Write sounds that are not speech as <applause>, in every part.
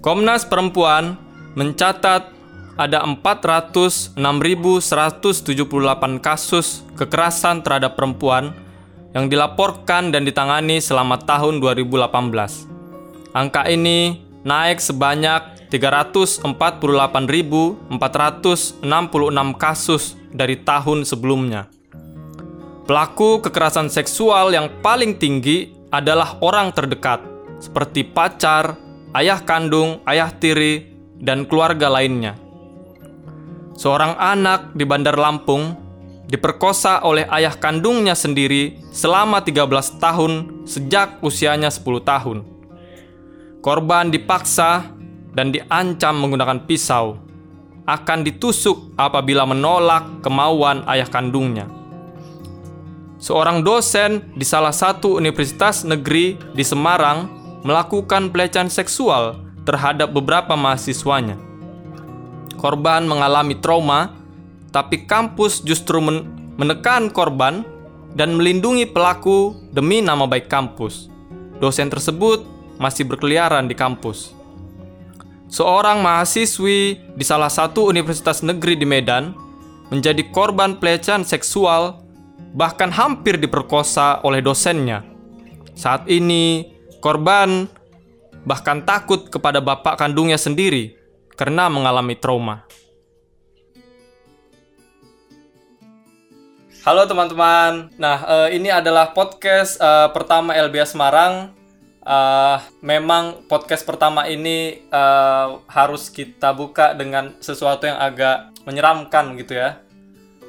Komnas Perempuan mencatat ada 406.178 kasus kekerasan terhadap perempuan yang dilaporkan dan ditangani selama tahun 2018. Angka ini naik sebanyak 348.466 kasus dari tahun sebelumnya. Pelaku kekerasan seksual yang paling tinggi adalah orang terdekat, seperti pacar, ayah kandung, ayah tiri, dan keluarga lainnya. Seorang anak di Bandar Lampung diperkosa oleh ayah kandungnya sendiri selama 13 tahun sejak usianya 10 tahun. Korban dipaksa dan diancam menggunakan pisau akan ditusuk apabila menolak kemauan ayah kandungnya. Seorang dosen di salah satu universitas negeri di Semarang melakukan pelecehan seksual terhadap beberapa mahasiswanya. Korban mengalami trauma tapi kampus justru men menekan korban dan melindungi pelaku demi nama baik kampus. Dosen tersebut masih berkeliaran di kampus. Seorang mahasiswi di salah satu universitas negeri di Medan menjadi korban pelecehan seksual, bahkan hampir diperkosa oleh dosennya. Saat ini, korban bahkan takut kepada bapak kandungnya sendiri karena mengalami trauma. Halo teman-teman. Nah, uh, ini adalah podcast uh, pertama LBS Semarang. Uh, memang podcast pertama ini uh, harus kita buka dengan sesuatu yang agak menyeramkan gitu ya.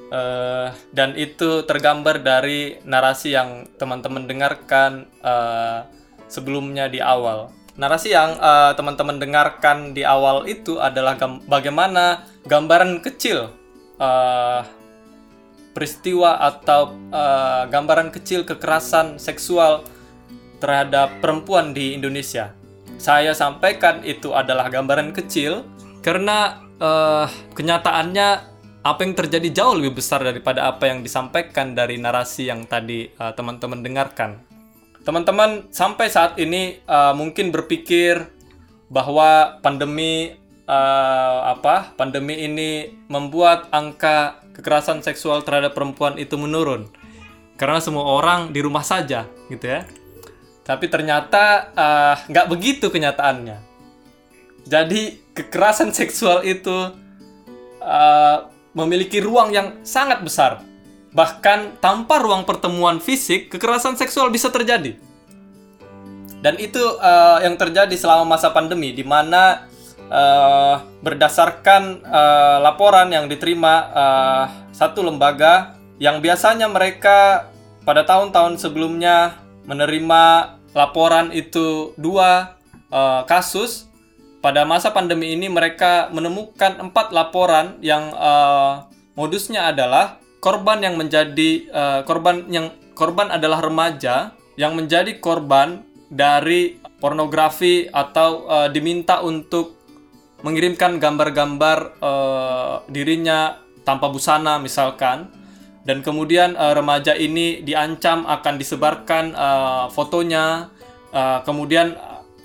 Uh, dan itu tergambar dari narasi yang teman-teman dengarkan uh, sebelumnya di awal. Narasi yang uh, teman-teman dengarkan di awal itu adalah gam bagaimana gambaran kecil uh, peristiwa atau uh, gambaran kecil kekerasan seksual terhadap perempuan di Indonesia. Saya sampaikan itu adalah gambaran kecil karena uh, kenyataannya apa yang terjadi jauh lebih besar daripada apa yang disampaikan dari narasi yang tadi uh, teman-teman dengarkan. Teman-teman sampai saat ini uh, mungkin berpikir bahwa pandemi uh, apa? Pandemi ini membuat angka kekerasan seksual terhadap perempuan itu menurun. Karena semua orang di rumah saja gitu ya. Tapi ternyata uh, nggak begitu kenyataannya. Jadi kekerasan seksual itu uh, memiliki ruang yang sangat besar bahkan tanpa ruang pertemuan fisik kekerasan seksual bisa terjadi. Dan itu uh, yang terjadi selama masa pandemi di mana uh, berdasarkan uh, laporan yang diterima uh, satu lembaga yang biasanya mereka pada tahun-tahun sebelumnya menerima laporan itu dua uh, kasus pada masa pandemi ini mereka menemukan empat laporan yang uh, modusnya adalah korban yang menjadi uh, korban yang korban adalah remaja yang menjadi korban dari pornografi atau uh, diminta untuk mengirimkan gambar-gambar uh, dirinya tanpa busana misalkan. Dan kemudian uh, remaja ini diancam akan disebarkan uh, fotonya uh, kemudian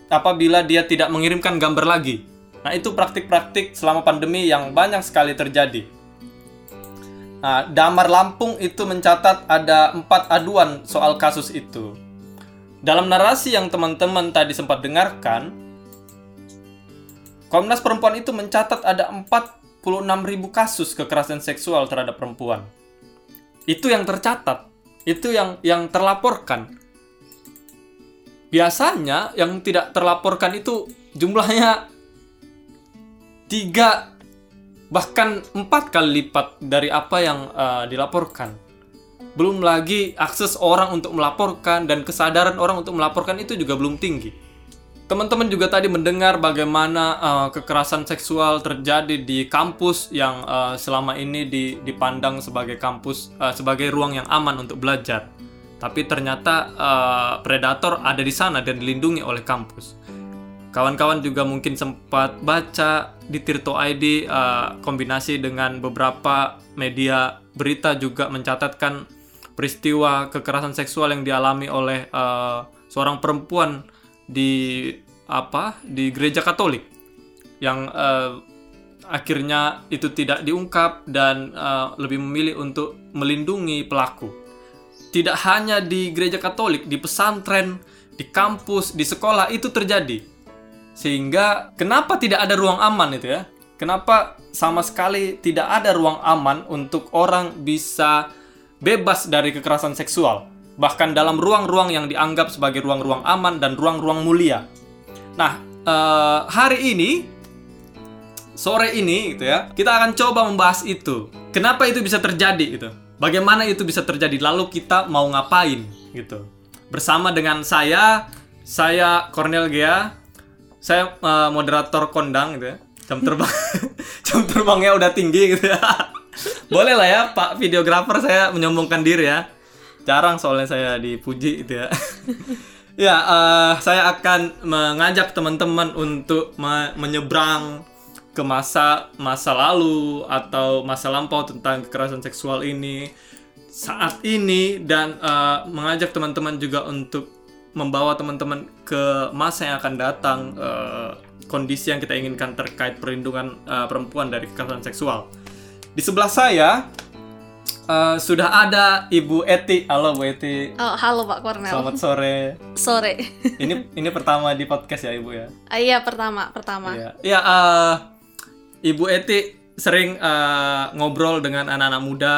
apabila dia tidak mengirimkan gambar lagi. Nah itu praktik-praktik selama pandemi yang banyak sekali terjadi nah Damar Lampung itu mencatat ada empat aduan soal kasus itu dalam narasi yang teman-teman tadi sempat dengarkan Komnas Perempuan itu mencatat ada 46.000 kasus kekerasan seksual terhadap perempuan. Itu yang tercatat, itu yang yang terlaporkan. Biasanya yang tidak terlaporkan itu jumlahnya tiga bahkan empat kali lipat dari apa yang uh, dilaporkan. Belum lagi akses orang untuk melaporkan dan kesadaran orang untuk melaporkan itu juga belum tinggi. Teman-teman juga tadi mendengar bagaimana uh, kekerasan seksual terjadi di kampus yang uh, selama ini dipandang sebagai kampus uh, sebagai ruang yang aman untuk belajar. Tapi ternyata uh, predator ada di sana dan dilindungi oleh kampus. Kawan-kawan juga mungkin sempat baca di Tirto ID uh, kombinasi dengan beberapa media berita juga mencatatkan peristiwa kekerasan seksual yang dialami oleh uh, seorang perempuan di apa di gereja Katolik yang uh, akhirnya itu tidak diungkap dan uh, lebih memilih untuk melindungi pelaku. Tidak hanya di gereja Katolik, di pesantren, di kampus, di sekolah itu terjadi. Sehingga kenapa tidak ada ruang aman itu ya? Kenapa sama sekali tidak ada ruang aman untuk orang bisa bebas dari kekerasan seksual? Bahkan dalam ruang-ruang yang dianggap sebagai ruang-ruang aman dan ruang-ruang mulia. Nah, uh, hari ini sore ini gitu ya, kita akan coba membahas itu. Kenapa itu bisa terjadi gitu? Bagaimana itu bisa terjadi? Lalu kita mau ngapain gitu? Bersama dengan saya, saya Cornel Gea, saya uh, moderator kondang gitu ya. Jam terbang <laughs> jam terbangnya udah tinggi gitu ya. <laughs> Boleh lah ya pak videografer saya menyombongkan diri ya. Jarang soalnya saya dipuji gitu ya. <laughs> Ya uh, saya akan mengajak teman-teman untuk me menyeberang ke masa masa lalu atau masa lampau tentang kekerasan seksual ini saat ini dan uh, mengajak teman-teman juga untuk membawa teman-teman ke masa yang akan datang uh, kondisi yang kita inginkan terkait perlindungan uh, perempuan dari kekerasan seksual. Di sebelah saya uh, sudah ada Ibu Eti. Halo Bu Eti. Oh, halo Pak Kornel. Selamat sore. <laughs> Sore. ini ini pertama di podcast ya Ibu ya? Uh, iya pertama pertama. Iya. Ya, uh, Ibu Eti sering uh, ngobrol dengan anak-anak muda,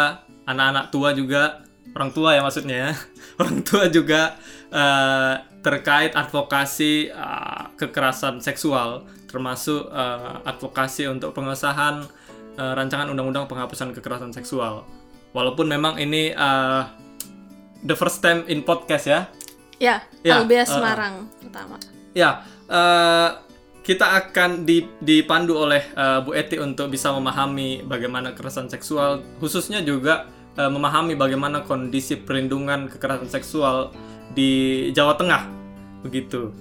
anak-anak tua juga, orang tua ya maksudnya ya, <laughs> orang tua juga uh, terkait advokasi uh, kekerasan seksual termasuk uh, advokasi untuk pengesahan uh, rancangan undang-undang penghapusan kekerasan seksual. Walaupun memang ini uh, the first time in podcast ya. Ya, ya LBS Semarang uh, pertama. Ya, uh, kita akan dipandu oleh uh, Bu Eti untuk bisa memahami bagaimana kekerasan seksual, khususnya juga uh, memahami bagaimana kondisi perlindungan kekerasan seksual di Jawa Tengah begitu.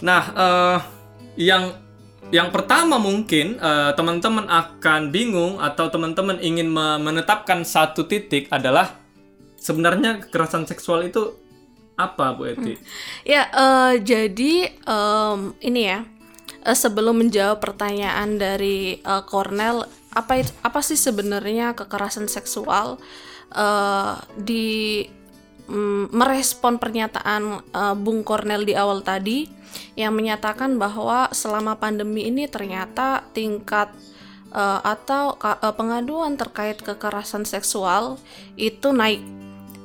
Nah, uh, yang yang pertama mungkin uh, teman-teman akan bingung atau teman-teman ingin menetapkan satu titik adalah sebenarnya kekerasan seksual itu apa Bu Eti? Hmm. Ya, uh, jadi um, ini ya uh, sebelum menjawab pertanyaan dari uh, Cornell apa itu, apa sih sebenarnya kekerasan seksual uh, di mm, merespon pernyataan uh, Bung Cornel di awal tadi yang menyatakan bahwa selama pandemi ini ternyata tingkat uh, atau uh, pengaduan terkait kekerasan seksual itu naik.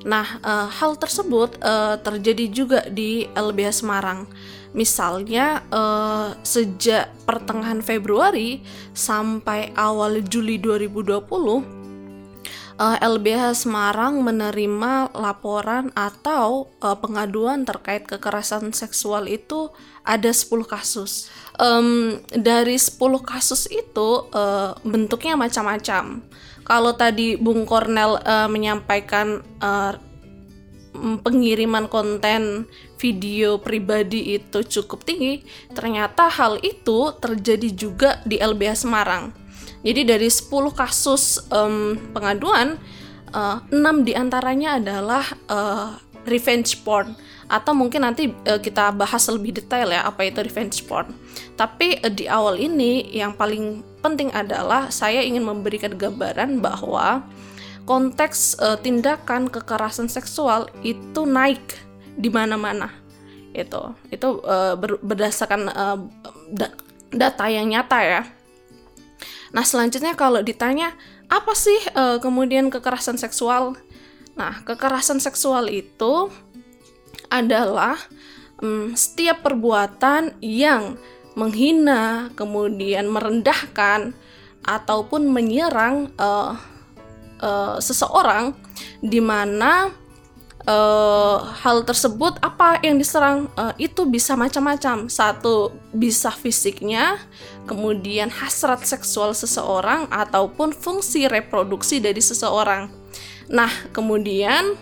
Nah, uh, hal tersebut uh, terjadi juga di LBH Semarang. Misalnya, uh, sejak pertengahan Februari sampai awal Juli 2020, uh, eh, LBH Semarang menerima laporan atau uh, pengaduan terkait kekerasan seksual itu ada 10 kasus. Um, dari 10 kasus itu uh, bentuknya macam-macam. Kalau tadi Bung Kornel uh, menyampaikan uh, pengiriman konten video pribadi itu cukup tinggi, ternyata hal itu terjadi juga di LBH Semarang jadi dari 10 kasus um, pengaduan, uh, 6 di antaranya adalah uh, revenge porn atau mungkin nanti uh, kita bahas lebih detail ya apa itu revenge porn. Tapi uh, di awal ini yang paling penting adalah saya ingin memberikan gambaran bahwa konteks uh, tindakan kekerasan seksual itu naik di mana-mana. Itu itu uh, ber, berdasarkan uh, da data yang nyata ya. Nah, selanjutnya kalau ditanya apa sih uh, kemudian kekerasan seksual? Nah, kekerasan seksual itu adalah um, setiap perbuatan yang menghina, kemudian merendahkan ataupun menyerang uh, uh, seseorang di mana uh, hal tersebut apa yang diserang uh, itu bisa macam-macam satu bisa fisiknya kemudian hasrat seksual seseorang ataupun fungsi reproduksi dari seseorang. Nah kemudian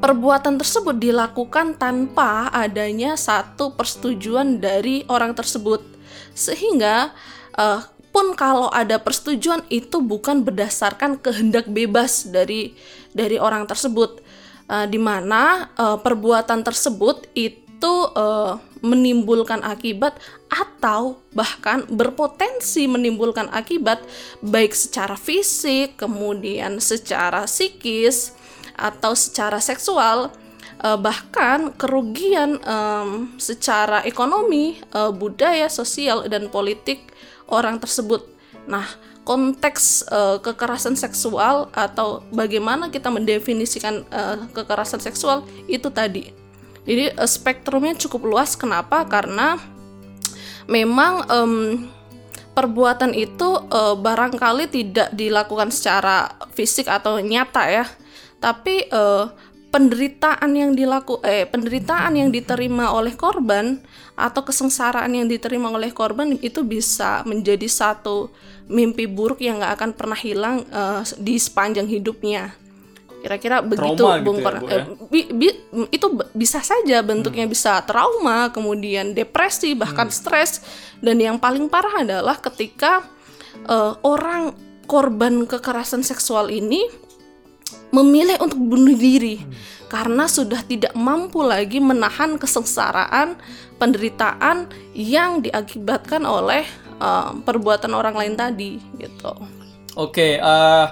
perbuatan tersebut dilakukan tanpa adanya satu persetujuan dari orang tersebut. Sehingga uh, pun kalau ada persetujuan itu bukan berdasarkan kehendak bebas dari dari orang tersebut. Uh, di mana uh, perbuatan tersebut itu itu uh, menimbulkan akibat atau bahkan berpotensi menimbulkan akibat baik secara fisik, kemudian secara psikis atau secara seksual uh, bahkan kerugian um, secara ekonomi, uh, budaya, sosial dan politik orang tersebut. Nah, konteks uh, kekerasan seksual atau bagaimana kita mendefinisikan uh, kekerasan seksual itu tadi. Jadi uh, spektrumnya cukup luas. Kenapa? Karena memang um, perbuatan itu uh, barangkali tidak dilakukan secara fisik atau nyata ya, tapi uh, penderitaan yang dilaku eh penderitaan yang diterima oleh korban atau kesengsaraan yang diterima oleh korban itu bisa menjadi satu mimpi buruk yang nggak akan pernah hilang uh, di sepanjang hidupnya kira-kira begitu Trauma Bung gitu ya, Kor- Bu, ya? eh, bi- bi- itu bisa saja bentuknya Hmm. bisa trauma kemudian depresi bahkan Hmm. stres dan yang paling parah adalah ketika eh, orang korban kekerasan seksual ini memilih untuk bunuh diri Hmm. karena sudah tidak mampu lagi menahan kesengsaraan, penderitaan yang diakibatkan oleh uh, perbuatan orang lain tadi gitu. Oke, eh,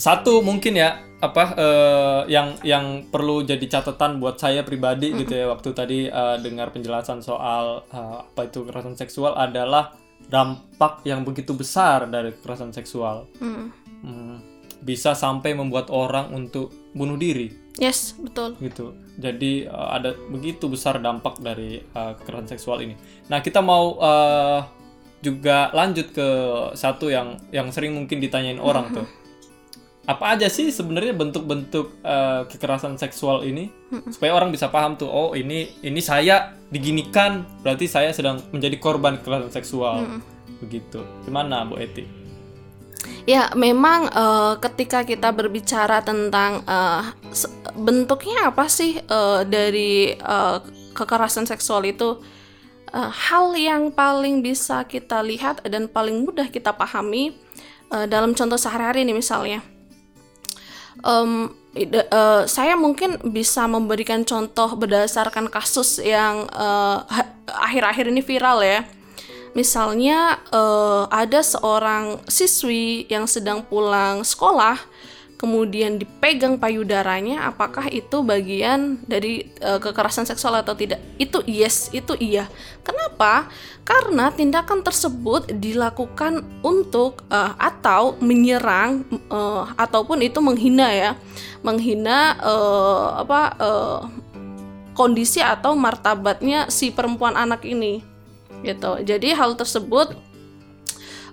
satu mungkin ya apa eh, yang yang perlu jadi catatan buat saya pribadi gitu ya waktu tadi eh, dengar penjelasan soal eh, apa itu kekerasan seksual adalah dampak yang begitu besar dari kekerasan seksual Hmm. Hmm, bisa sampai membuat orang untuk bunuh diri Yes, betul. gitu. Jadi eh, ada begitu besar dampak dari eh, kekerasan seksual ini. Nah kita mau eh, juga lanjut ke satu yang yang sering mungkin ditanyain orang tuh. Apa aja sih sebenarnya bentuk-bentuk eh, kekerasan seksual ini supaya orang bisa paham tuh. Oh ini ini saya diginikan berarti saya sedang menjadi korban kekerasan seksual. Begitu. Gimana Bu Eti? Ya, memang eh, ketika kita berbicara tentang se- bentuknya apa sih eh, dari eh, kekerasan seksual itu, eh, hal yang paling bisa kita lihat dan paling mudah kita pahami eh, dalam contoh sehari-hari ini misalnya. Ide- eh, saya mungkin bisa memberikan contoh berdasarkan kasus yang ha- akhir-akhir ini viral ya. Misalnya eh, ada seorang siswi yang sedang pulang sekolah, kemudian dipegang payudaranya, apakah itu bagian dari eh, kekerasan seksual atau tidak? Itu yes, itu iya. Kenapa? Karena tindakan tersebut dilakukan untuk eh, atau menyerang eh, ataupun itu menghina ya, menghina eh, apa eh, kondisi atau martabatnya si perempuan anak ini gitu. Jadi hal tersebut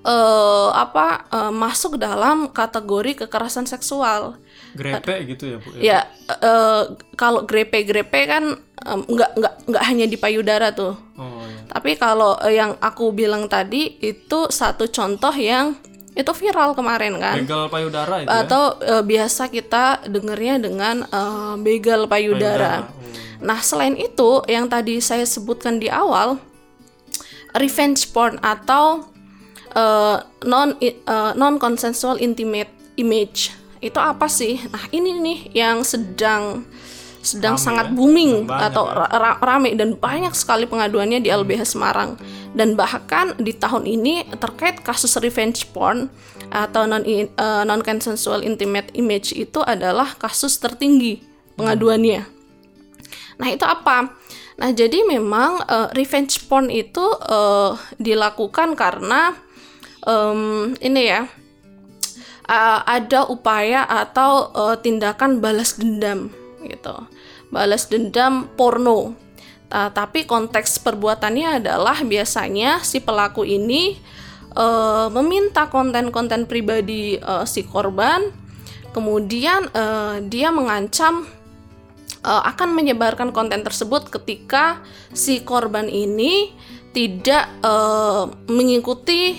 eh apa eh, masuk dalam kategori kekerasan seksual. Grepe gitu ya Bu? Ya eh, kalau grepe-grepe kan em, nggak nggak nggak hanya di payudara tuh. Oh ya. Tapi kalau yang aku bilang tadi itu satu contoh yang itu viral kemarin kan. Begal payudara itu ya? Atau eh, biasa kita dengernya dengan eh, begal payudara. Payudara, oh. Nah, selain itu yang tadi saya sebutkan di awal revenge porn atau uh, non uh, non consensual intimate image itu apa sih? Nah, ini nih yang sedang sedang Rame sangat ya, booming banyak atau ya. ra- ra- rame dan banyak sekali pengaduannya di LBH Semarang dan bahkan di tahun ini terkait kasus revenge porn atau non non consensual intimate image itu adalah kasus tertinggi pengaduannya. Nah, itu apa? Nah, jadi memang eh, revenge porn itu eh, dilakukan karena em, ini ya eh, ada upaya atau eh, tindakan balas dendam gitu. Balas dendam porno. Nah, tapi konteks perbuatannya adalah biasanya si pelaku ini eh, meminta konten-konten pribadi eh, si korban, kemudian eh, dia mengancam uh, akan menyebarkan konten tersebut ketika si korban ini tidak uh, mengikuti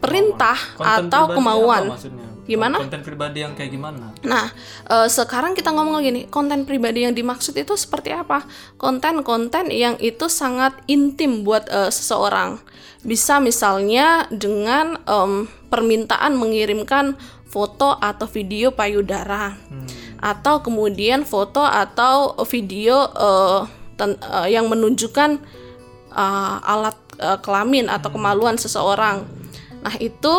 perintah Konten atau kemauan. apa? Gimana? Konten pribadi yang kayak gimana? Nah, uh, sekarang kita ngomong gini, konten pribadi yang dimaksud itu seperti apa? Konten-konten yang itu sangat intim buat uh, seseorang. Bisa misalnya dengan em, permintaan mengirimkan foto atau video payudara Hmm. atau kemudian foto atau video eh, ten- uh, yang menunjukkan uh, alat uh, kelamin atau kemaluan seseorang. Nah itu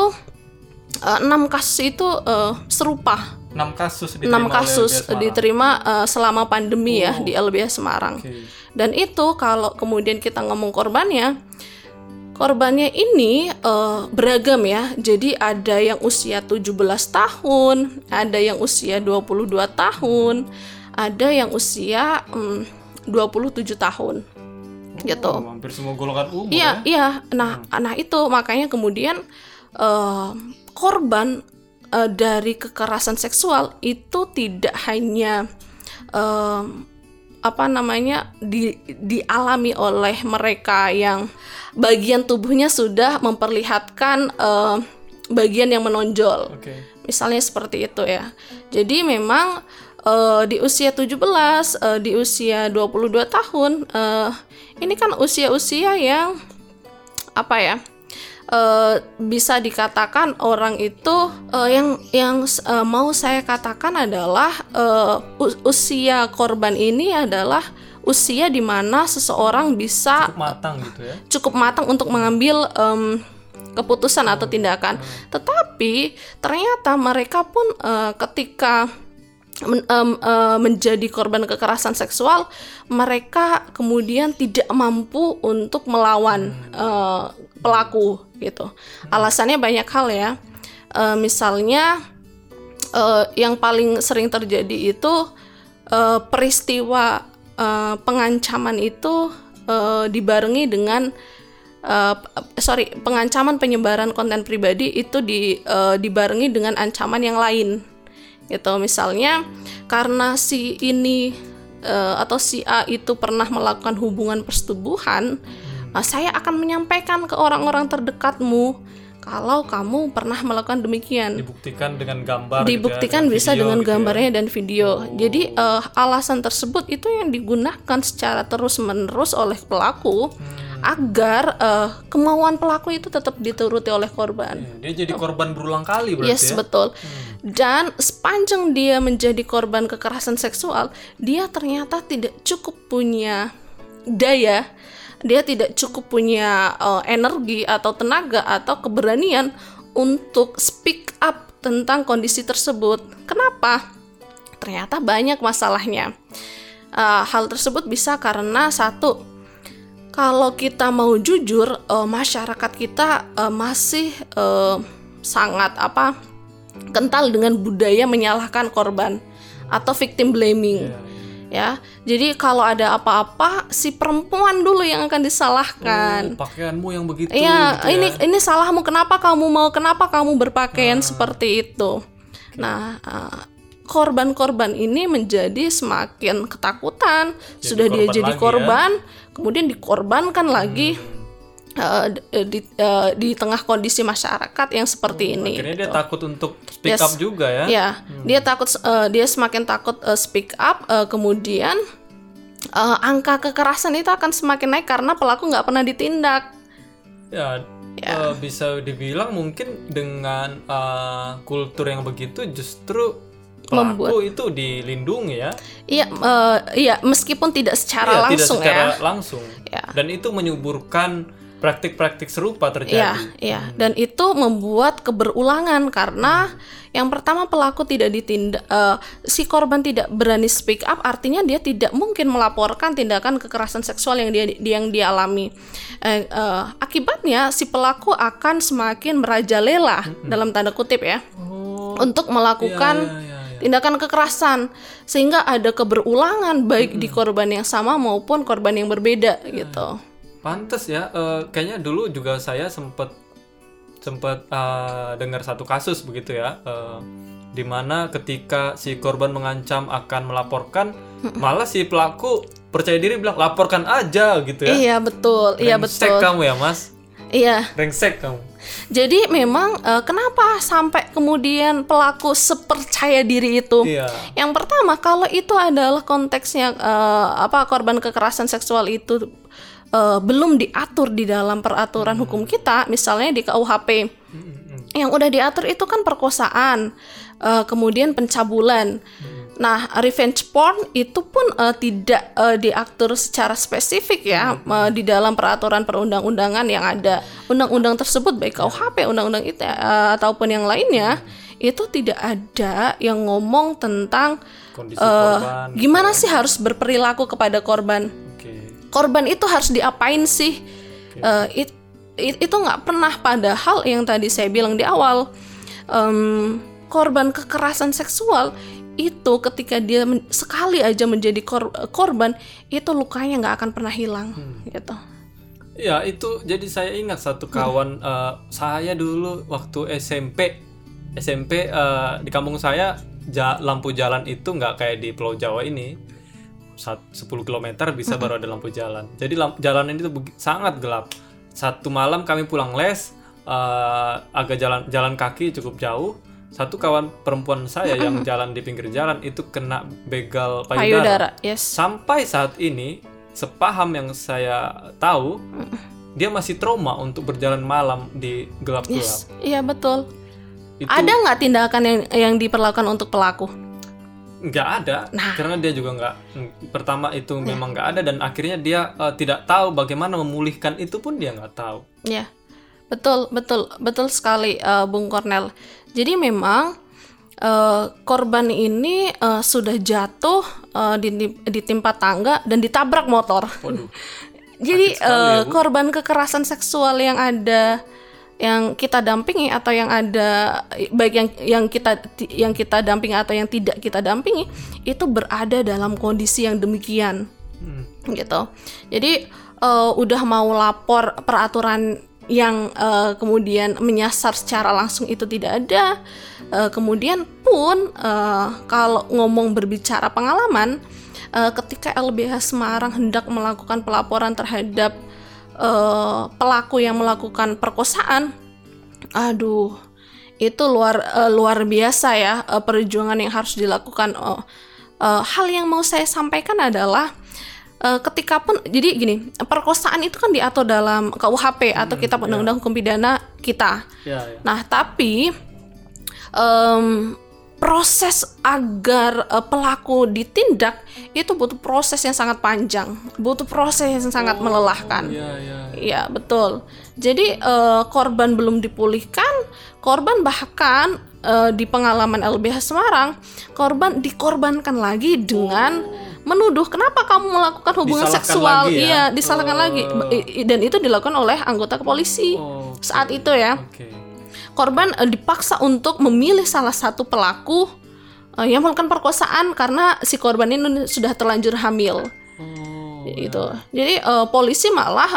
uh, enam kasus itu uh, serupa. 6 kasus diterima Enam oleh kasus LBS Semarang. diterima uh, selama pandemi ya Oh. di LBS Semarang. Oke. Dan itu kalau kemudian kita ngomong korbannya, korbannya ini eh, beragam ya. Jadi ada yang usia 17 tahun, ada yang usia 22 tahun, ada yang usia mm, 27 tahun. Gitu. Oh, hampir semua golongan umur Iya, ya. iya. Nah, nah itu makanya kemudian eh, korban eh, dari kekerasan seksual itu tidak hanya eh, apa namanya di, dialami oleh mereka yang bagian tubuhnya sudah memperlihatkan eh, bagian yang menonjol. Oke. Misalnya seperti itu ya. Jadi memang eh, di usia 17, eh, di usia 22 tahun, eh, ini kan usia-usia yang apa ya? eh, bisa dikatakan orang itu eh, yang yang eh, mau saya katakan adalah us- usia korban ini adalah usia di mana seseorang bisa Cukup matang gitu ya. cukup matang untuk mengambil em, keputusan atau tindakan. Tetapi ternyata mereka pun eh, ketika men- em, eh, menjadi korban kekerasan seksual, mereka kemudian tidak mampu untuk melawan eh, pelaku gitu. Alasannya banyak hal ya. Eh, misalnya eh, yang paling sering terjadi itu eh, peristiwa eh, pengancaman itu eh, dibarengi dengan p- sorry pengancaman penyebaran konten pribadi itu di eh, dibarengi dengan ancaman yang lain gitu misalnya karena si ini eh, atau si A itu pernah melakukan hubungan persetubuhan nah, saya akan menyampaikan ke orang-orang terdekatmu kalau kamu pernah melakukan demikian Dibuktikan dengan gambar gitu ya, dibuktikan bisa video dengan gitu ya. gambarnya dan video. Jadi eh, alasan tersebut itu yang digunakan secara terus-menerus oleh pelaku Hmm. Agar eh, kemauan pelaku itu tetap dituruti oleh korban. Iya, Dia jadi korban berulang kali berarti Yes, ya. betul. Dan sepanjang dia menjadi korban kekerasan seksual, dia ternyata tidak cukup punya daya, dia tidak cukup punya uh, energi atau tenaga atau keberanian untuk speak up tentang kondisi tersebut. Kenapa? Ternyata banyak masalahnya. Uh, hal tersebut bisa karena satu, kalau kita mau jujur, uh, masyarakat kita uh, masih uh, sangat apa kental dengan budaya menyalahkan korban atau victim blaming. Iya, iya. Ya, jadi kalau ada apa-apa si perempuan dulu yang akan disalahkan. Oh, pakaianmu yang begitu Iya, gitu ya. ini ini salahmu. Kenapa kamu mau? Kenapa kamu berpakaian seperti itu? Nah, uh, korban-korban ini menjadi semakin ketakutan. Jadi Sudah dia jadi ya. korban, kemudian dikorbankan lagi uh, d- uh, di uh, di tengah kondisi masyarakat yang seperti ini. Akhirnya dia takut untuk speak Yes. up juga ya. Ya, dia takut, uh, dia semakin takut uh, speak up, uh, kemudian uh, angka kekerasan itu akan semakin naik karena pelaku nggak pernah ditindak. Ya, eh, bisa dibilang mungkin dengan eh, kultur yang begitu justru pelaku itu dilindungi ya. Iya, uh, iya meskipun tidak secara Iya, langsung tidak secara ya. langsung. Ya. Dan itu menyuburkan praktik-praktik serupa Iya, terjadi. iya. Dan itu membuat keberulangan karena yang pertama pelaku tidak ditindak, eh, si korban tidak berani speak up, artinya dia tidak mungkin melaporkan tindakan kekerasan seksual yang dia yang dia alami. Eh, eh, akibatnya si pelaku akan semakin merajalela dalam tanda kutip ya Oh, untuk melakukan iya, iya, iya. Tindakan kekerasan sehingga ada keberulangan baik di korban yang sama maupun korban yang berbeda gitu. Pantes ya, eh, kayaknya dulu juga saya sempat sempat eh, dengar satu kasus begitu ya, eh, di mana ketika si korban mengancam akan melaporkan, malah si pelaku percaya diri bilang laporkan aja gitu ya. Iya betul, iya Brengsek betul. kamu ya mas, Iya. rengsek kamu. Jadi memang eh, kenapa sampai kemudian pelaku sepercaya diri itu? Iya. Yang pertama kalau itu adalah konteksnya eh, apa korban kekerasan seksual itu eh, belum diatur di dalam peraturan hukum kita, misalnya di KUHP. Mm-mm. Yang udah diatur itu kan perkosaan, eh, kemudian pencabulan. Nah, revenge porn itu pun eh, tidak eh, diatur secara spesifik ya eh, di dalam peraturan perundang-undangan yang ada. Undang-undang tersebut baik KUHP, undang-undang itu eh, ataupun yang lainnya itu tidak ada yang ngomong tentang Kondisi eh, korban. gimana sih harus berperilaku kepada korban. Oke. Korban itu harus diapain sih? Eh, it- it- itu nggak pernah padahal yang tadi saya bilang di awal em, korban kekerasan seksual itu ketika dia men- sekali aja menjadi kor- korban itu lukanya nggak akan pernah hilang gitu. Ya itu jadi saya ingat satu kawan eh, saya dulu waktu SMP SMP eh, di kampung saya ja- lampu jalan itu nggak kayak di Pulau Jawa ini. Sat- 10 km bisa baru ada lampu jalan. Jadi lamp- jalanan itu begi- sangat gelap. Satu malam kami pulang les eh, agak jalan jalan kaki cukup jauh satu kawan perempuan saya yang jalan di pinggir jalan itu kena begal payudara Payudara, yes. sampai saat ini sepaham yang saya tahu dia masih trauma untuk berjalan malam di gelap-gelap Yes, iya betul. itu Ada nggak tindakan yang yang diperlakukan untuk pelaku? nggak ada Nah. karena dia juga nggak pertama itu memang nggak ada dan akhirnya dia eh, tidak tahu bagaimana memulihkan itu pun dia nggak tahu Ya, betul, betul, betul sekali, eh, Bung Kornel. Jadi memang eh, korban ini eh, sudah jatuh eh, di, ditimpa tangga dan ditabrak motor. waduh <laughs> Jadi sekali ya, Bu. korban kekerasan seksual yang ada yang kita dampingi atau yang ada baik yang yang kita yang kita dampingi atau yang tidak kita dampingi itu berada dalam kondisi yang demikian Hmm. gitu. Jadi eh, udah mau lapor peraturan yang eh, kemudian menyasar secara langsung itu tidak ada. Eh, kemudian pun eh, kalau ngomong berbicara pengalaman, eh, ketika LBH Semarang hendak melakukan pelaporan terhadap eh, pelaku yang melakukan perkosaan, aduh itu luar eh, luar biasa ya eh, perjuangan yang harus dilakukan. Oh, eh, hal yang mau saya sampaikan adalah eh, ketika pun jadi gini perkosaan itu kan diatur dalam KUHP atau Kitab Undang-Undang Hukum Pidana kita. ya ya Nah tapi em, proses agar eh, pelaku ditindak itu butuh proses yang sangat panjang, butuh proses yang sangat melelahkan. ya ya Iya betul. Jadi eh, korban belum dipulihkan, korban bahkan eh, di pengalaman LBH Semarang, korban dikorbankan lagi dengan menuduh kenapa kamu melakukan hubungan Disalahkan seksual, lagi ya? iya disalahkan Oh. lagi, dan itu dilakukan oleh anggota kepolisi Oh, saat itu ya. oke Korban eh, dipaksa untuk memilih salah satu pelaku eh, yang melakukan perkosaan karena si korban ini sudah terlanjur hamil oh itu. Jadi eh, polisi malah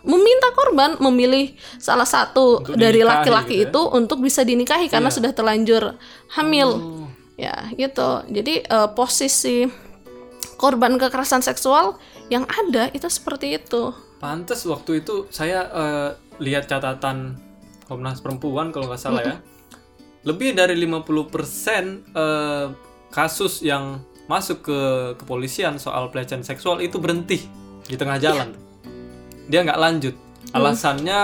meminta korban memilih salah satu Untuk dari laki-laki gitu ya? itu untuk bisa dinikahi karena Iya. sudah terlanjur hamil. Oh, Ya, gitu. Jadi posisi korban kekerasan seksual yang ada itu seperti itu. pantes waktu itu saya eh, lihat catatan Komnas Perempuan kalau nggak salah ya lebih dari 50% eh, kasus yang masuk ke kepolisian soal pelecehan seksual itu berhenti di tengah jalan. Dia nggak lanjut. Alasannya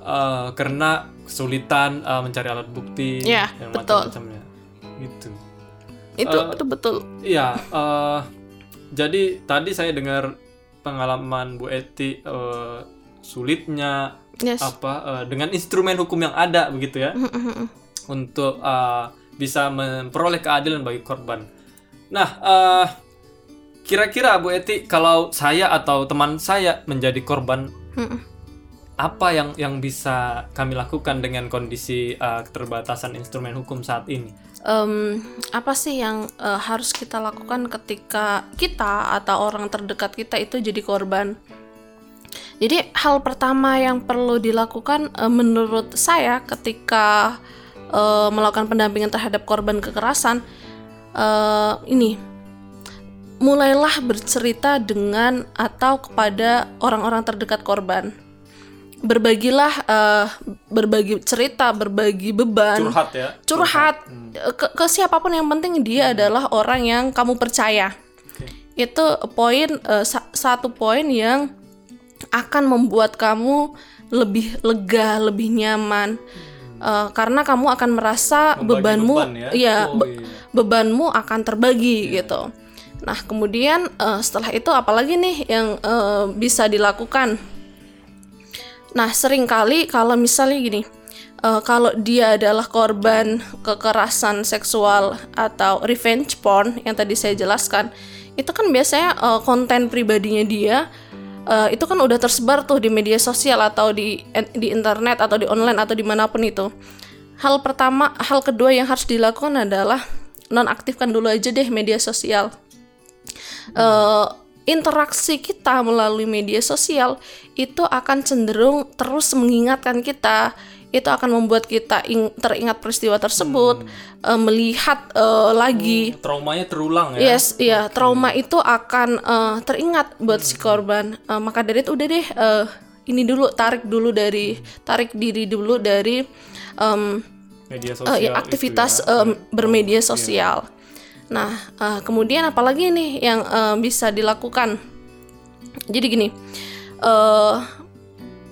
eh, karena kesulitan eh, mencari alat bukti Iya, dan macam-macamnya. Gitu. Itu Eh, itu betul. Iya, eh, jadi tadi saya dengar pengalaman Bu Eti eh, sulitnya Yes. apa eh, dengan instrumen hukum yang ada begitu ya untuk eh, bisa memperoleh keadilan bagi korban. Nah, eh, kira-kira Bu Eti kalau saya atau teman saya menjadi korban apa yang yang bisa kami lakukan dengan kondisi eh, keterbatasan instrumen hukum saat ini? Em, apa sih yang eh, harus kita lakukan ketika kita atau orang terdekat kita itu jadi korban? Jadi hal pertama yang perlu dilakukan eh, menurut saya ketika eh, melakukan pendampingan terhadap korban kekerasan eh, ini mulailah bercerita dengan atau kepada orang-orang terdekat korban. Berbagilah eh, berbagi cerita, berbagi beban Curhat ya. curhat ke, ke siapa pun yang penting dia adalah orang yang kamu percaya Oke. itu poin eh, sa- satu poin yang akan membuat kamu lebih lega lebih nyaman Uh, karena kamu akan merasa Membagi bebanmu beban ya? iya, Oh, be- iya. bebanmu akan terbagi gitu. Nah, kemudian uh, setelah itu apalagi nih yang uh, bisa dilakukan? Nah, sering kali kalau misalnya gini, uh, kalau dia adalah korban kekerasan seksual atau revenge porn yang tadi saya jelaskan, itu kan biasanya uh, konten pribadinya dia uh, itu kan udah tersebar tuh di media sosial atau di di internet atau di online atau di mana pun itu. Hal pertama, hal kedua yang harus dilakukan adalah nonaktifkan dulu aja deh media sosial eh, interaksi kita melalui media sosial itu akan cenderung terus mengingatkan kita itu akan membuat kita ing- teringat peristiwa tersebut eh, melihat eh, lagi Traumanya terulang ya. Yes, iya, trauma itu akan eh, teringat buat si korban. Eh, maka dari itu udah deh eh, ini dulu tarik dulu dari tarik diri dulu dari em, Media eh, sosial. ya, itu aktivitas ya. em, bermedia sosial. Nah, eh, kemudian apalagi nih yang eh, bisa dilakukan? Jadi gini, eh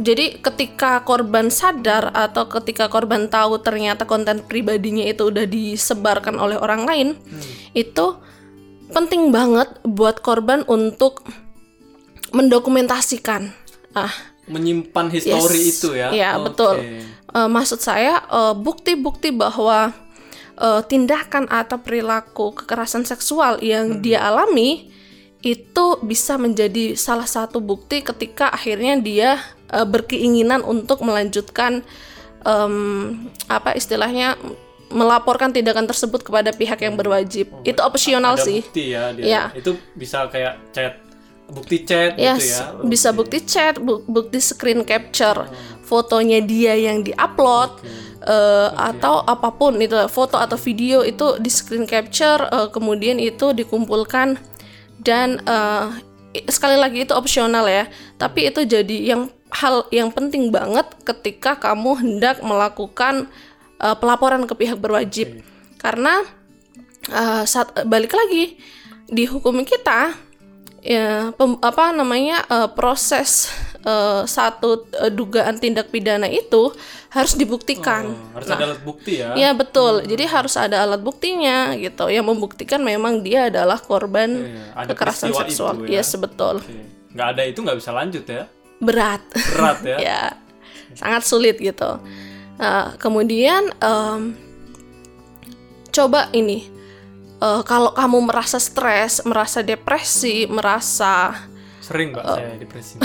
jadi ketika korban sadar atau ketika korban tahu ternyata konten pribadinya itu udah disebarkan oleh orang lain, itu penting banget buat korban untuk mendokumentasikan. Ah, menyimpan histori Yes. itu ya. Iya, Oke. betul. Eh, maksud saya bukti-bukti bahwa eh, tindakan atau perilaku kekerasan seksual yang dia alami itu bisa menjadi salah satu bukti ketika akhirnya dia eh, berkeinginan untuk melanjutkan em, apa istilahnya melaporkan tindakan tersebut kepada pihak yang berwajib. itu opsional Ada sih. bukti ya dia. Iya. Itu bisa kayak chat bukti chat Yes, gitu ya. bisa bukti chat, bu- bukti screen capture, fotonya dia yang diupload, eh, atau apa pun itu, foto atau video itu di screen capture, eh, kemudian itu dikumpulkan dan i- sekali lagi itu opsional ya, tapi itu jadi yang hal yang penting banget ketika kamu hendak melakukan eh, pelaporan ke pihak berwajib, karena eh, saat balik lagi di hukum kita ya pem- apa namanya eh, proses eh, satu eh, dugaan tindak pidana itu harus dibuktikan. Oh, harus ada alat bukti ya. Ya betul. Jadi harus ada alat buktinya gitu yang membuktikan memang dia adalah korban Iya, ada kekerasan seksual. itu ya. Yes, betul. Oke. Nggak ada itu nggak bisa lanjut ya. Berat. Berat ya. <laughs> ya sangat sulit gitu. Nah, kemudian em, coba ini eh, kalau kamu merasa stres, merasa depresi, merasa Sering mbak Oh. saya depresi.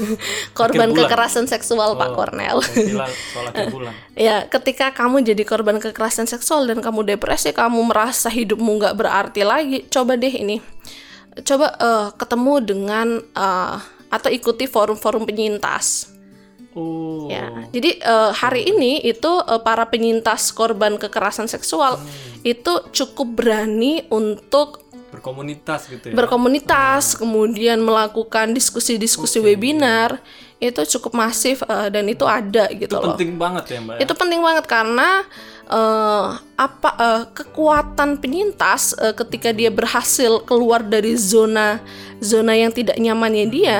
<laughs> korban kekerasan seksual Pak Oh, Cornel. soal akhir <laughs> bulan. Ya, ketika kamu jadi korban kekerasan seksual dan kamu depresi, kamu merasa hidupmu nggak berarti lagi, coba deh ini, coba eh, ketemu dengan eh, atau ikuti forum-forum penyintas. Oh. Ya, jadi eh, hari ini itu eh, para penyintas korban kekerasan seksual itu cukup berani untuk Berkomunitas gitu ya. berkomunitas, kemudian melakukan diskusi-diskusi webinar itu cukup masif eh, dan itu ada gitu itu loh. penting banget ya mbak. ya? Itu penting banget karena eh, apa eh, kekuatan penyintas eh, ketika dia berhasil keluar dari zona zona yang tidak nyamannya dia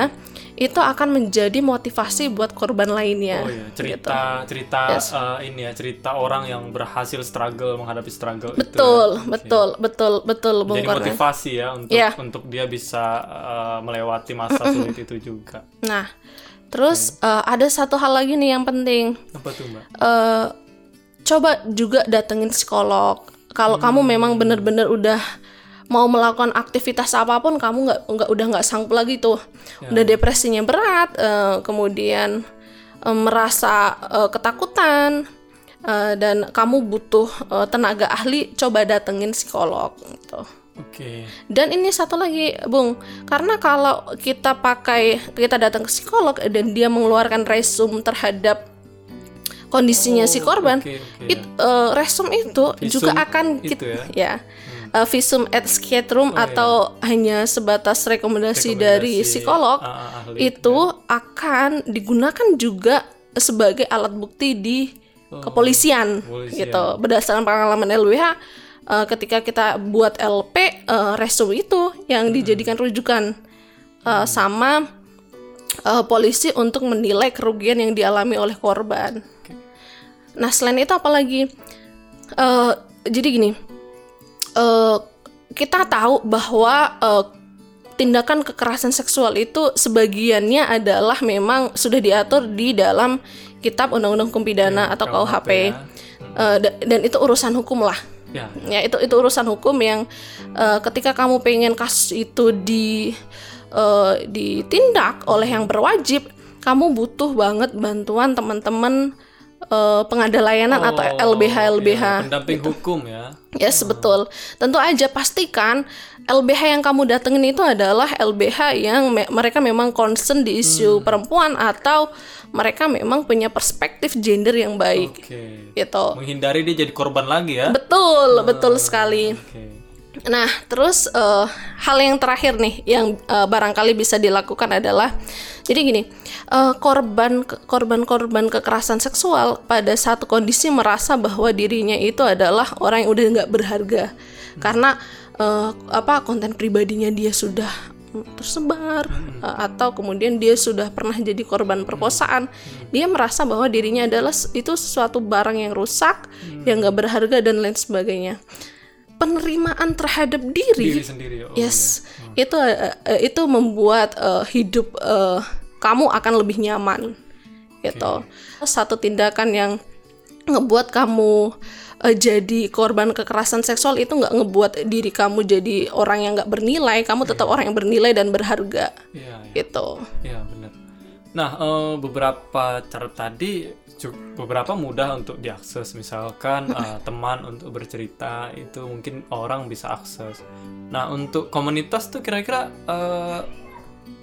itu akan menjadi motivasi buat korban lainnya. Oh iya, gitu. cerita cerita Yes. eh, ini ya, cerita orang yang berhasil struggle menghadapi struggle itu Betul, ya. Oke. betul, betul, betul, Bung Jadi motivasi ya untuk Iya. untuk dia bisa eh, melewati masa sulit itu juga. Nah, terus eh, ada satu hal lagi nih yang penting. Apa tuh mbak? eh coba juga datengin psikolog. Kalau kamu memang benar-benar udah mau melakukan aktivitas apa pun, kamu nggak nggak udah nggak sanggup lagi tuh, udah depresinya berat, eh, kemudian eh, merasa eh, ketakutan eh, dan kamu butuh eh, tenaga ahli, coba datengin psikolog. Gitu. Oke. Dan ini satu lagi, Bung, karena kalau kita pakai kita datang ke psikolog dan dia mengeluarkan resume terhadap kondisinya si korban, oke, oke, it, eh, resume itu Visum juga akan itu kita ya? ya, eh, visum et scatum atau hanya sebatas rekomendasi, dari Rekomendasi, psikolog ah, ah, ahli. itu akan digunakan juga sebagai alat bukti di kepolisian, kepolisian. gitu berdasarkan pengalaman LWH eh, ketika kita buat LP eh, resume itu yang dijadikan rujukan eh, sama eh, polisi untuk menilai kerugian yang dialami oleh korban. Nah selain itu apalagi uh, jadi gini, uh, kita tahu bahwa uh, tindakan kekerasan seksual itu sebagiannya adalah memang sudah diatur di dalam Kitab Undang-Undang Hukum Pidana Ya, atau KUHP ya. Uh, da- dan itu urusan hukum lah. Ya, Ya itu itu urusan hukum yang uh, ketika kamu pengen kasus itu di uh, ditindak oleh yang berwajib, kamu butuh banget bantuan teman-teman uh, pengada layanan atau Oh, LBH LBH. iya, pendamping hukum ya. Yes, betul. Tentu aja pastikan LBH yang kamu datengin itu adalah LBH yang me- mereka memang concern di isu perempuan atau mereka memang punya perspektif gender yang baik. Oke. Gitu. Menghindari dia jadi korban lagi ya. Betul, betul sekali. Oke. Nah, terus eh, hal yang terakhir nih yang eh, barangkali bisa dilakukan adalah jadi gini, eh, korban korban-korban kekerasan seksual pada satu kondisi merasa bahwa dirinya itu adalah orang yang udah nggak berharga. Karena eh, apa konten pribadinya dia sudah mm, tersebar eh, atau kemudian dia sudah pernah jadi korban perkosaan dia merasa bahwa dirinya adalah itu sesuatu barang yang rusak yang nggak berharga dan lain sebagainya penerimaan terhadap diri, Diri sendiri. Oh, yes. itu eh, eh, itu membuat eh, hidup eh, kamu akan lebih nyaman gitu. Satu tindakan yang ngebuat kamu eh, jadi korban kekerasan seksual itu nggak ngebuat diri kamu jadi orang yang nggak bernilai. Kamu tetap orang yang bernilai dan berharga Iya, iya. gitu. Iya benar. Nah eh, beberapa cara tadi beberapa mudah untuk diakses. Misalkan <laughs> eh, teman untuk bercerita itu mungkin orang bisa akses. Nah untuk komunitas tuh kira-kira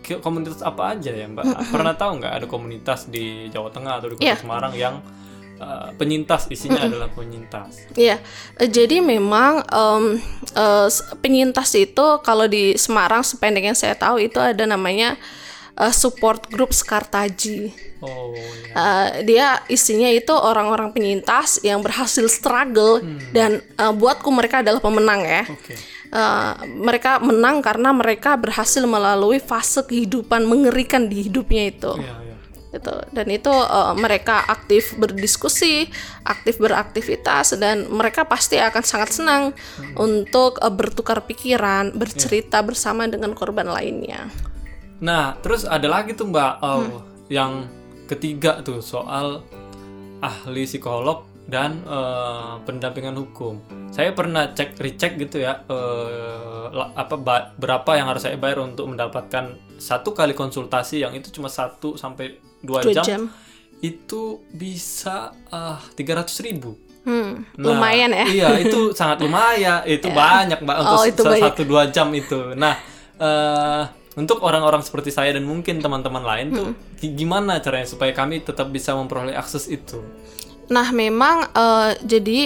ki- komunitas apa aja ya Mbak? Pernah tahu nggak ada komunitas di Jawa Tengah atau di Kota Iya. Semarang yang eh, penyintas isinya adalah penyintas. Iya, eh, jadi memang em, eh, s- penyintas itu kalau di Semarang sependek yang saya tahu itu ada namanya eh, support group Skartaji. Oh ya. Eh, dia isinya itu orang-orang penyintas yang berhasil struggle dan eh, buatku mereka adalah pemenang ya. Oke. Eh, mereka menang karena mereka berhasil melalui fase kehidupan mengerikan di hidupnya itu Iya iya. gitu dan itu eh, mereka aktif berdiskusi aktif beraktivitas dan mereka pasti akan sangat senang untuk eh, bertukar pikiran bercerita bersama dengan korban lainnya Nah, terus ada lagi tuh Mbak, oh, Hmm. yang ketiga tuh soal ahli psikolog dan eh, pendampingan hukum. Saya pernah cek recheck gitu ya, la- apa ba- berapa yang harus saya bayar untuk mendapatkan satu kali konsultasi yang itu cuma satu sampai dua jam, jam itu bisa tiga ratus ribu. hmm, Nah, lumayan ya Iya, itu sangat <laughs> lumayan. Itu banyak, Mbak, untuk Oh, itu satu dua jam itu. Nah, eh untuk orang-orang seperti saya dan mungkin teman-teman lain tuh, Hmm. gi- gimana caranya supaya kami tetap bisa memperoleh akses itu? Nah, memang eh, jadi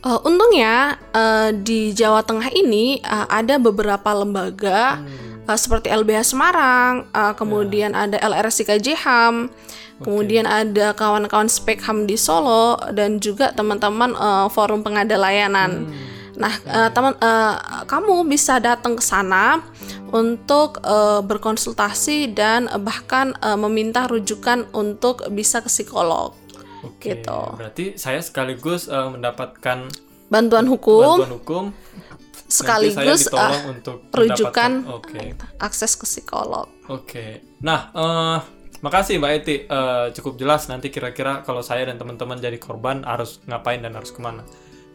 eh, untungnya eh, di Jawa Tengah ini eh, ada beberapa lembaga eh, seperti LBH Semarang, eh, kemudian ada LRSIKJ HAM, kemudian ada kawan-kawan Spekham di Solo dan juga teman-teman eh, Forum Pengada Layanan. Nah, eh, teman eh, kamu bisa datang ke sana untuk eh, berkonsultasi dan bahkan eh, meminta rujukan untuk bisa ke psikolog. Oke, Gitu. berarti saya sekaligus eh, mendapatkan bantuan hukum bantuan hukum. sekaligus ah, untuk rujukan Oke. akses ke psikolog. Oke. Nah, eh makasih Mbak Eti. Eh, cukup jelas nanti kira-kira kalau saya dan teman-teman jadi korban harus ngapain dan harus ke mana.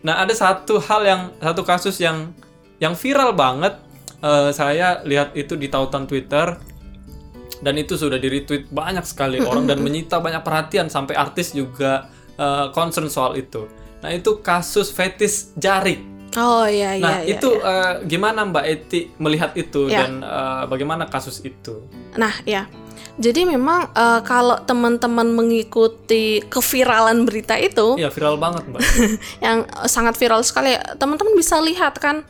Nah, ada satu hal yang satu kasus yang yang viral banget. Eh, saya lihat itu di tautan Twitter dan itu sudah di retweet banyak sekali orang dan <laughs> menyita banyak perhatian sampai artis juga eh, concern soal itu. Nah, itu kasus fetis jari. Oh iya iya. Nah, iya, itu iya. eh, gimana Mbak Eti melihat itu Ya. dan eh, bagaimana kasus itu? Nah ya. Jadi memang eh, kalau teman-teman mengikuti keviralan berita itu Iya viral banget mbak. <laughs> yang eh, sangat viral sekali, teman-teman bisa lihat kan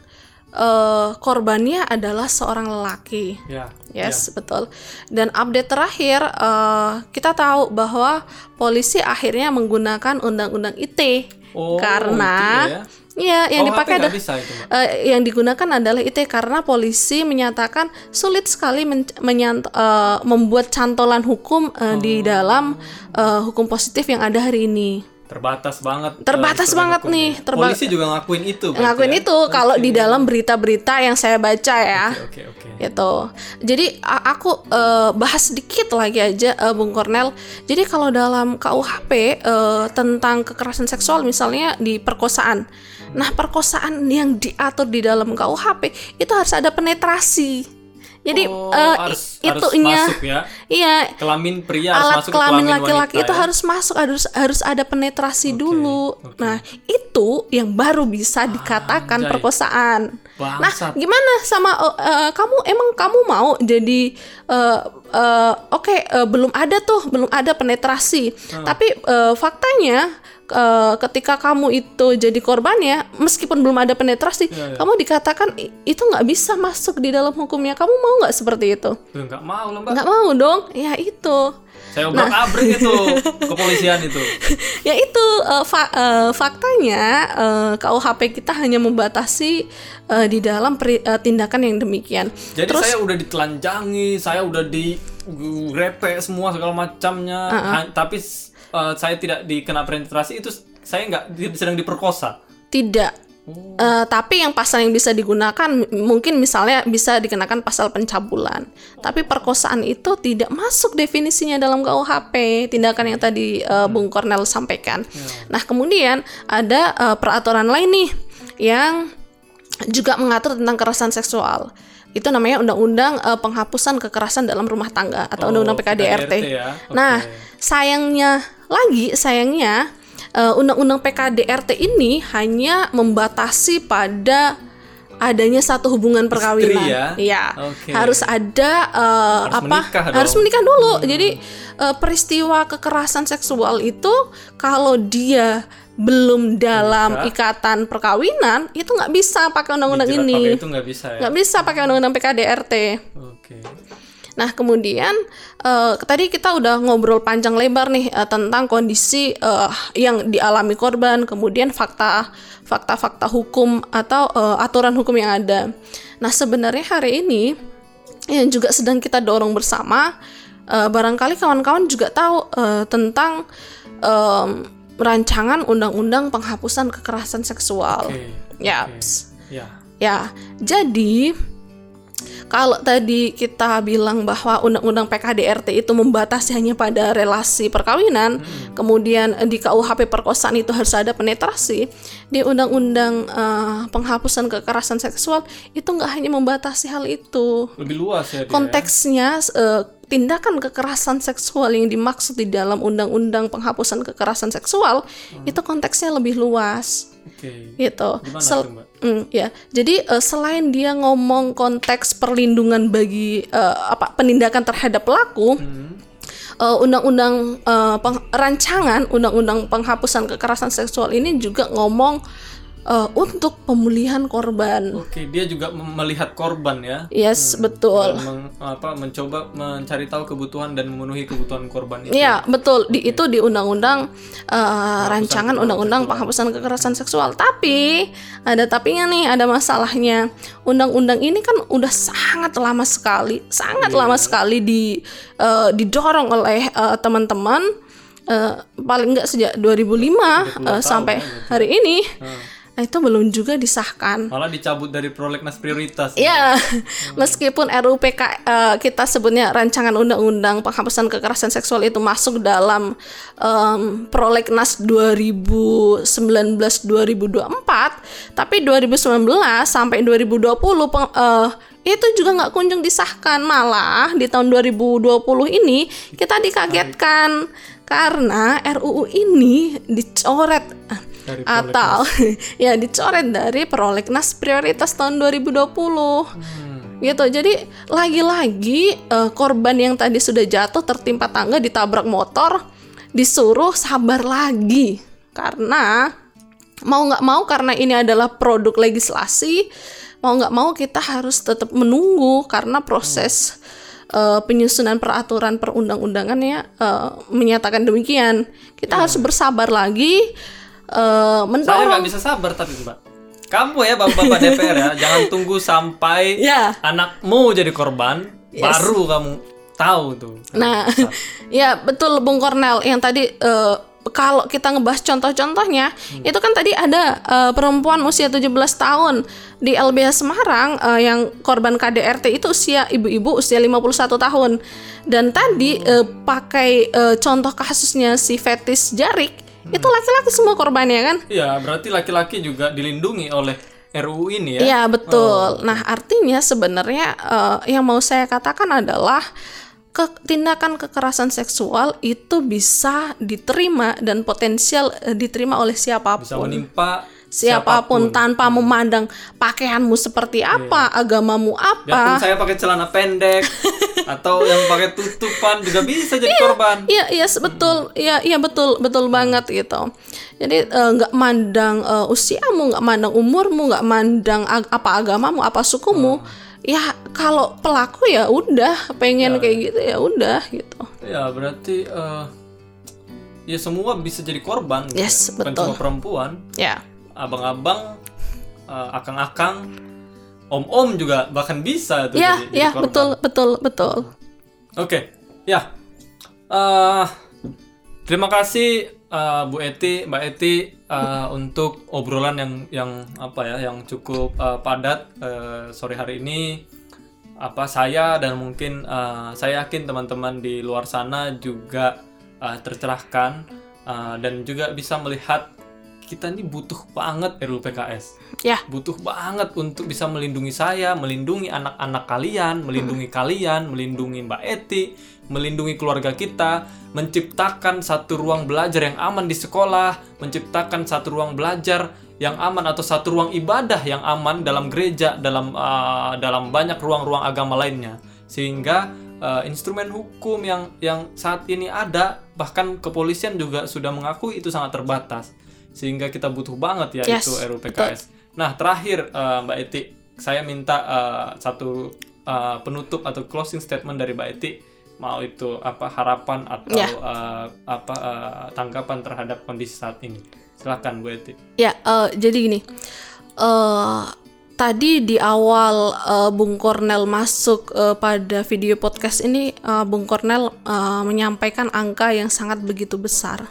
eh, korbannya adalah seorang lelaki. ya. Yes, betul. Dan update terakhir eh, kita tahu bahwa polisi akhirnya menggunakan undang-undang ITE Oh, karena itu ya. Iya, yang Oh, dipakai ada bisa itu eh, yang digunakan adalah ITE karena polisi menyatakan sulit sekali men- menyant- eh, membuat cantolan hukum eh, di Oh. dalam eh, hukum positif yang ada hari ini. terbatas banget. Terbatas instrumen banget hukumnya. nih, terba- Polisi juga ngakuin itu. ngakuin ya? itu kalau di dalam berita-berita yang saya baca ya Oke oke. gitu. Jadi a- aku eh, bahas sedikit lagi aja eh, Bung Kornel. Jadi kalau dalam KUHP eh, tentang kekerasan seksual misalnya di perkosaan. Nah, perkosaan yang diatur di dalam KUHP itu harus ada penetrasi. Jadi Oh, eh, harus- i- harus itunya masuk ya. iya Kelamin pria harus alat masuk ke kelamin laki-laki itu ya? harus masuk harus harus ada penetrasi dulu. Nah, itu yang baru bisa dikatakan Anjay. perkosaan. Nah, Bangsat. gimana sama uh, uh, kamu emang kamu mau jadi uh, uh, oke uh, belum ada tuh, belum ada penetrasi. Hmm. Tapi uh, faktanya uh, ketika kamu itu jadi korbannya, meskipun belum ada penetrasi, Iya, iya. kamu dikatakan "I- itu nggak bisa masuk di dalam hukumnya. Kamu mau nggak seperti itu? Nggak mau lah mbak. Nggak mau dong. Ya itu. Saya obrak abrik itu kepolisian itu. ya itu uh, fa- uh, faktanya uh, KUHP kita hanya membatasi uh, di dalam peri- uh, tindakan yang demikian. Jadi saya udah ditelanjangi, saya udah di grepe semua segala macamnya, Ha- tapi uh, saya tidak dikena penetrasi itu saya nggak sedang diperkosa. Tidak. Uh, tapi yang pasal yang bisa digunakan mungkin misalnya bisa dikenakan pasal pencabulan. Tapi perkosaan itu tidak masuk definisinya dalam KUHP, tindakan yang tadi uh, Bung Kornel sampaikan. Nah, kemudian ada uh, peraturan lain nih yang juga mengatur tentang kekerasan seksual. Itu namanya Undang-Undang uh, Penghapusan Kekerasan dalam Rumah Tangga atau Oh, Undang-Undang PKDRT. PKDRT ya. Oke. Nah, sayangnya lagi, sayangnya eh, Undang-Undang PKDRT ini hanya membatasi pada adanya satu hubungan perkawinan. ya? Iya. Oke. Harus ada eh, Harus apa? menikah dong. harus menikah dulu. Jadi eh, peristiwa kekerasan seksual itu kalau dia belum dalam Menikah. ikatan perkawinan itu nggak bisa pakai undang-undang ini. pakai itu nggak bisa ya. Nggak bisa pakai undang-undang PKDRT. Oke. Nah, kemudian eh, tadi kita udah ngobrol panjang lebar nih eh, tentang kondisi eh, yang dialami korban, kemudian fakta fakta-fakta hukum atau eh, aturan hukum yang ada. Nah, sebenarnya hari ini yang juga sedang kita dorong bersama, eh, barangkali kawan-kawan juga tahu eh, tentang em, rancangan undang-undang penghapusan kekerasan seksual. Oke. Yaps. Ya. Ya, jadi kalau tadi kita bilang bahwa undang-undang PKDRT itu membatasi hanya pada relasi perkawinan, kemudian eh, di KUHP perkosaan itu harus ada penetrasi, di undang-undang eh, penghapusan kekerasan seksual itu nggak hanya membatasi hal itu. Lebih luas ya dia. Konteksnya eh, tindakan kekerasan seksual yang dimaksud di dalam undang-undang penghapusan kekerasan seksual itu konteksnya lebih luas Oke. gitu. Gimana Sel- Mbak? Mm, ya, jadi eh, selain dia ngomong konteks perlindungan bagi eh, apa penindakan terhadap pelaku, Hmm. eh, undang-undang eh, peng- rancangan undang-undang penghapusan kekerasan seksual ini juga ngomong eh, untuk pemulihan korban. Oke, dia juga melihat korban ya. Yes, betul. Dan meng- apa mencoba mencari tahu kebutuhan dan memenuhi kebutuhan korban itu. Iya, betul. Di itu di undang-undang eh, rancangan undang-undang penghapusan kekerasan seksual. Tapi ada tapinya nih, ada masalahnya. Undang-undang ini kan udah sangat lama sekali, sangat lama sekali di eh, didorong oleh eh, teman-teman eh, paling enggak sejak 2005 eh, sampai hari ini. Nah, itu belum juga disahkan. Malah dicabut dari prolegnas prioritas. Ya, <laughs> meskipun RUPK eh, kita sebutnya rancangan undang-undang penghapusan kekerasan seksual itu masuk dalam em, prolegnas 2019-2024, tapi 2019 sampai 2020 peng- eh, itu juga nggak kunjung disahkan. Malah di tahun 2020 ini kita dikagetkan karena RUU ini dicoret Dari atau <laughs> ya dicoret dari prolegnas prioritas tahun 2020 Hmm. gitu. Jadi lagi-lagi eh, korban yang tadi sudah jatuh tertimpa tangga ditabrak motor disuruh sabar lagi. Karena mau nggak mau karena ini adalah produk legislasi mau nggak mau kita harus tetap menunggu karena proses eh, penyusunan peraturan perundang-undangannya eh, menyatakan demikian. Kita harus bersabar lagi eh, Saya mendorong nggak bisa sabar tapi Mbak. Kamu ya bapak-bapak <laughs> DPR ya, jangan tunggu sampai ya anakmu jadi korban, baru kamu tahu tuh. Nah, <laughs> ya betul Bung Kornel yang tadi eh, kalau kita ngebahas contoh-contohnya, Hmm. itu kan tadi ada eh, perempuan usia 17 tahun di LBH Semarang eh, yang korban KDRT itu usia ibu-ibu usia 51 tahun. Dan tadi Oh. eh, pakai eh, contoh kasusnya si fetis jarik, Hmm. itu laki-laki semua korbannya kan? Iya, berarti laki-laki juga dilindungi oleh RUU ini ya. Iya betul. Nah artinya sebenarnya eh, yang mau saya katakan adalah ke, tindakan kekerasan seksual itu bisa diterima dan potensial eh, diterima oleh Bisa siapa pun. menimpa Siapa pun tanpa memandang pakaianmu seperti apa, agamamu Biarpun apa. saya pakai celana pendek <laughs> atau yang pakai tutupan juga bisa jadi korban. Iya, iya betul, iya, iya betul, betul banget gitu. Jadi eh, nggak mandang eh, usiamu, nggak mandang umurmu, nggak mandang ag- apa agamamu, apa sukumu. Ya kalau pelaku ya udah pengen kayak gitu ya udah gitu. Ya, berarti eh, ya semua bisa jadi korban. gitu Yes, ya. Bukan betul. cuma perempuan, Ya, abang-abang, eh, akang-akang, om-om juga bahkan bisa tuh ya, jadi, jadi ya korban. betul, betul, betul. Oke, ya. Eh, terima kasih eh, Bu Eti, Mbak Eti eh, untuk obrolan yang yang apa ya, yang cukup eh, padat eh, sore hari ini. Apa saya dan mungkin eh, saya yakin teman-teman di luar sana juga eh, tercerahkan eh, dan juga bisa melihat kita ini butuh banget RUU PKS Ya, butuh banget untuk bisa melindungi saya, melindungi anak-anak kalian, melindungi kalian, melindungi Mbak Eti, melindungi keluarga kita, menciptakan satu ruang belajar yang aman di sekolah, menciptakan satu ruang belajar yang aman atau satu ruang ibadah yang aman dalam gereja, dalam uh, dalam banyak ruang-ruang agama lainnya. Sehingga uh, instrumen hukum yang yang saat ini ada, bahkan kepolisian juga sudah mengakui itu sangat terbatas. Sehingga kita butuh banget ya Yes, itu RUU PKS. Nah, terakhir eh, Mbak Eti, saya minta eh, satu eh, penutup atau closing statement dari Mbak Eti, mau itu apa harapan atau Ya. eh, apa eh, tanggapan terhadap kondisi saat ini. Silakan Bu Eti. ya. eh, jadi gini, eh tadi di awal eh, Bung Kornel masuk eh, pada video podcast ini, eh, Bung Kornel eh, menyampaikan angka yang sangat begitu besar.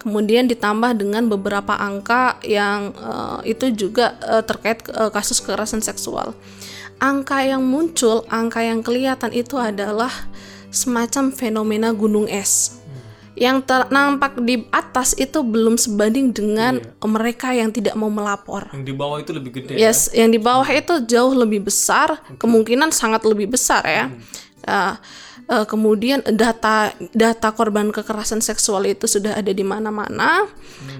Kemudian ditambah dengan beberapa angka yang eh, itu juga eh, terkait eh, kasus kekerasan seksual. Angka yang muncul, angka yang kelihatan itu adalah semacam fenomena gunung es. Yang ter- nampak di atas itu belum sebanding dengan mereka yang tidak mau melapor. Yang di bawah itu lebih gede ya. Yes, yang di bawah itu jauh lebih besar, kemungkinan sangat lebih besar ya. Uh, uh, kemudian data data korban kekerasan seksual itu sudah ada di mana-mana.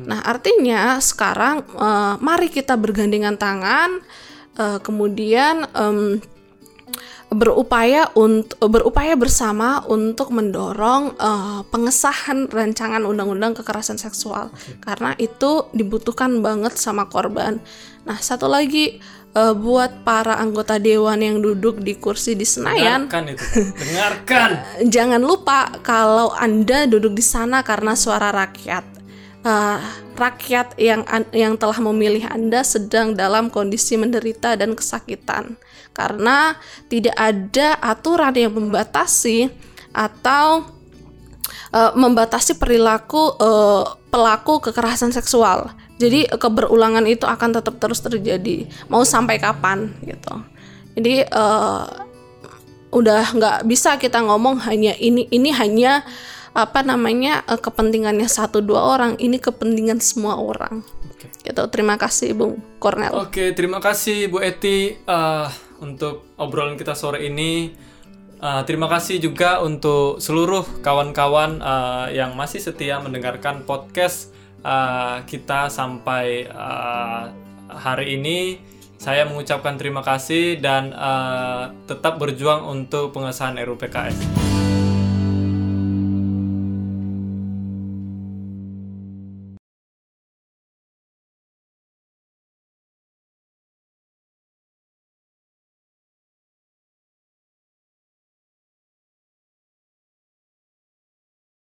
Nah, artinya sekarang uh, mari kita bergandengan tangan, uh, kemudian em, berupaya untuk berupaya bersama untuk mendorong eh, pengesahan rancangan undang-undang kekerasan seksual karena itu dibutuhkan banget sama korban. Nah, satu lagi eh, buat para anggota dewan yang duduk di kursi di Senayan, Dengarkan itu. Dengarkan. <laughs> jangan lupa kalau Anda duduk di sana karena suara rakyat. Eh, rakyat yang an- yang telah memilih Anda sedang dalam kondisi menderita dan kesakitan karena tidak ada aturan yang membatasi atau eh, membatasi perilaku eh, pelaku kekerasan seksual. Jadi eh, keberulangan itu akan tetap terus terjadi mau sampai kapan gitu. Jadi eh, udah nggak bisa kita ngomong hanya ini ini hanya apa namanya eh, kepentingannya satu dua orang ini kepentingan semua orang Oke. gitu terima kasih Bung Kornel Oke, terima kasih Bu Eti eh, untuk obrolan kita sore ini. Eh, terima kasih juga untuk seluruh kawan-kawan eh, yang masih setia mendengarkan podcast eh, kita sampai eh, hari ini. Saya mengucapkan terima kasih dan eh, tetap berjuang untuk pengesahan RUU PKS.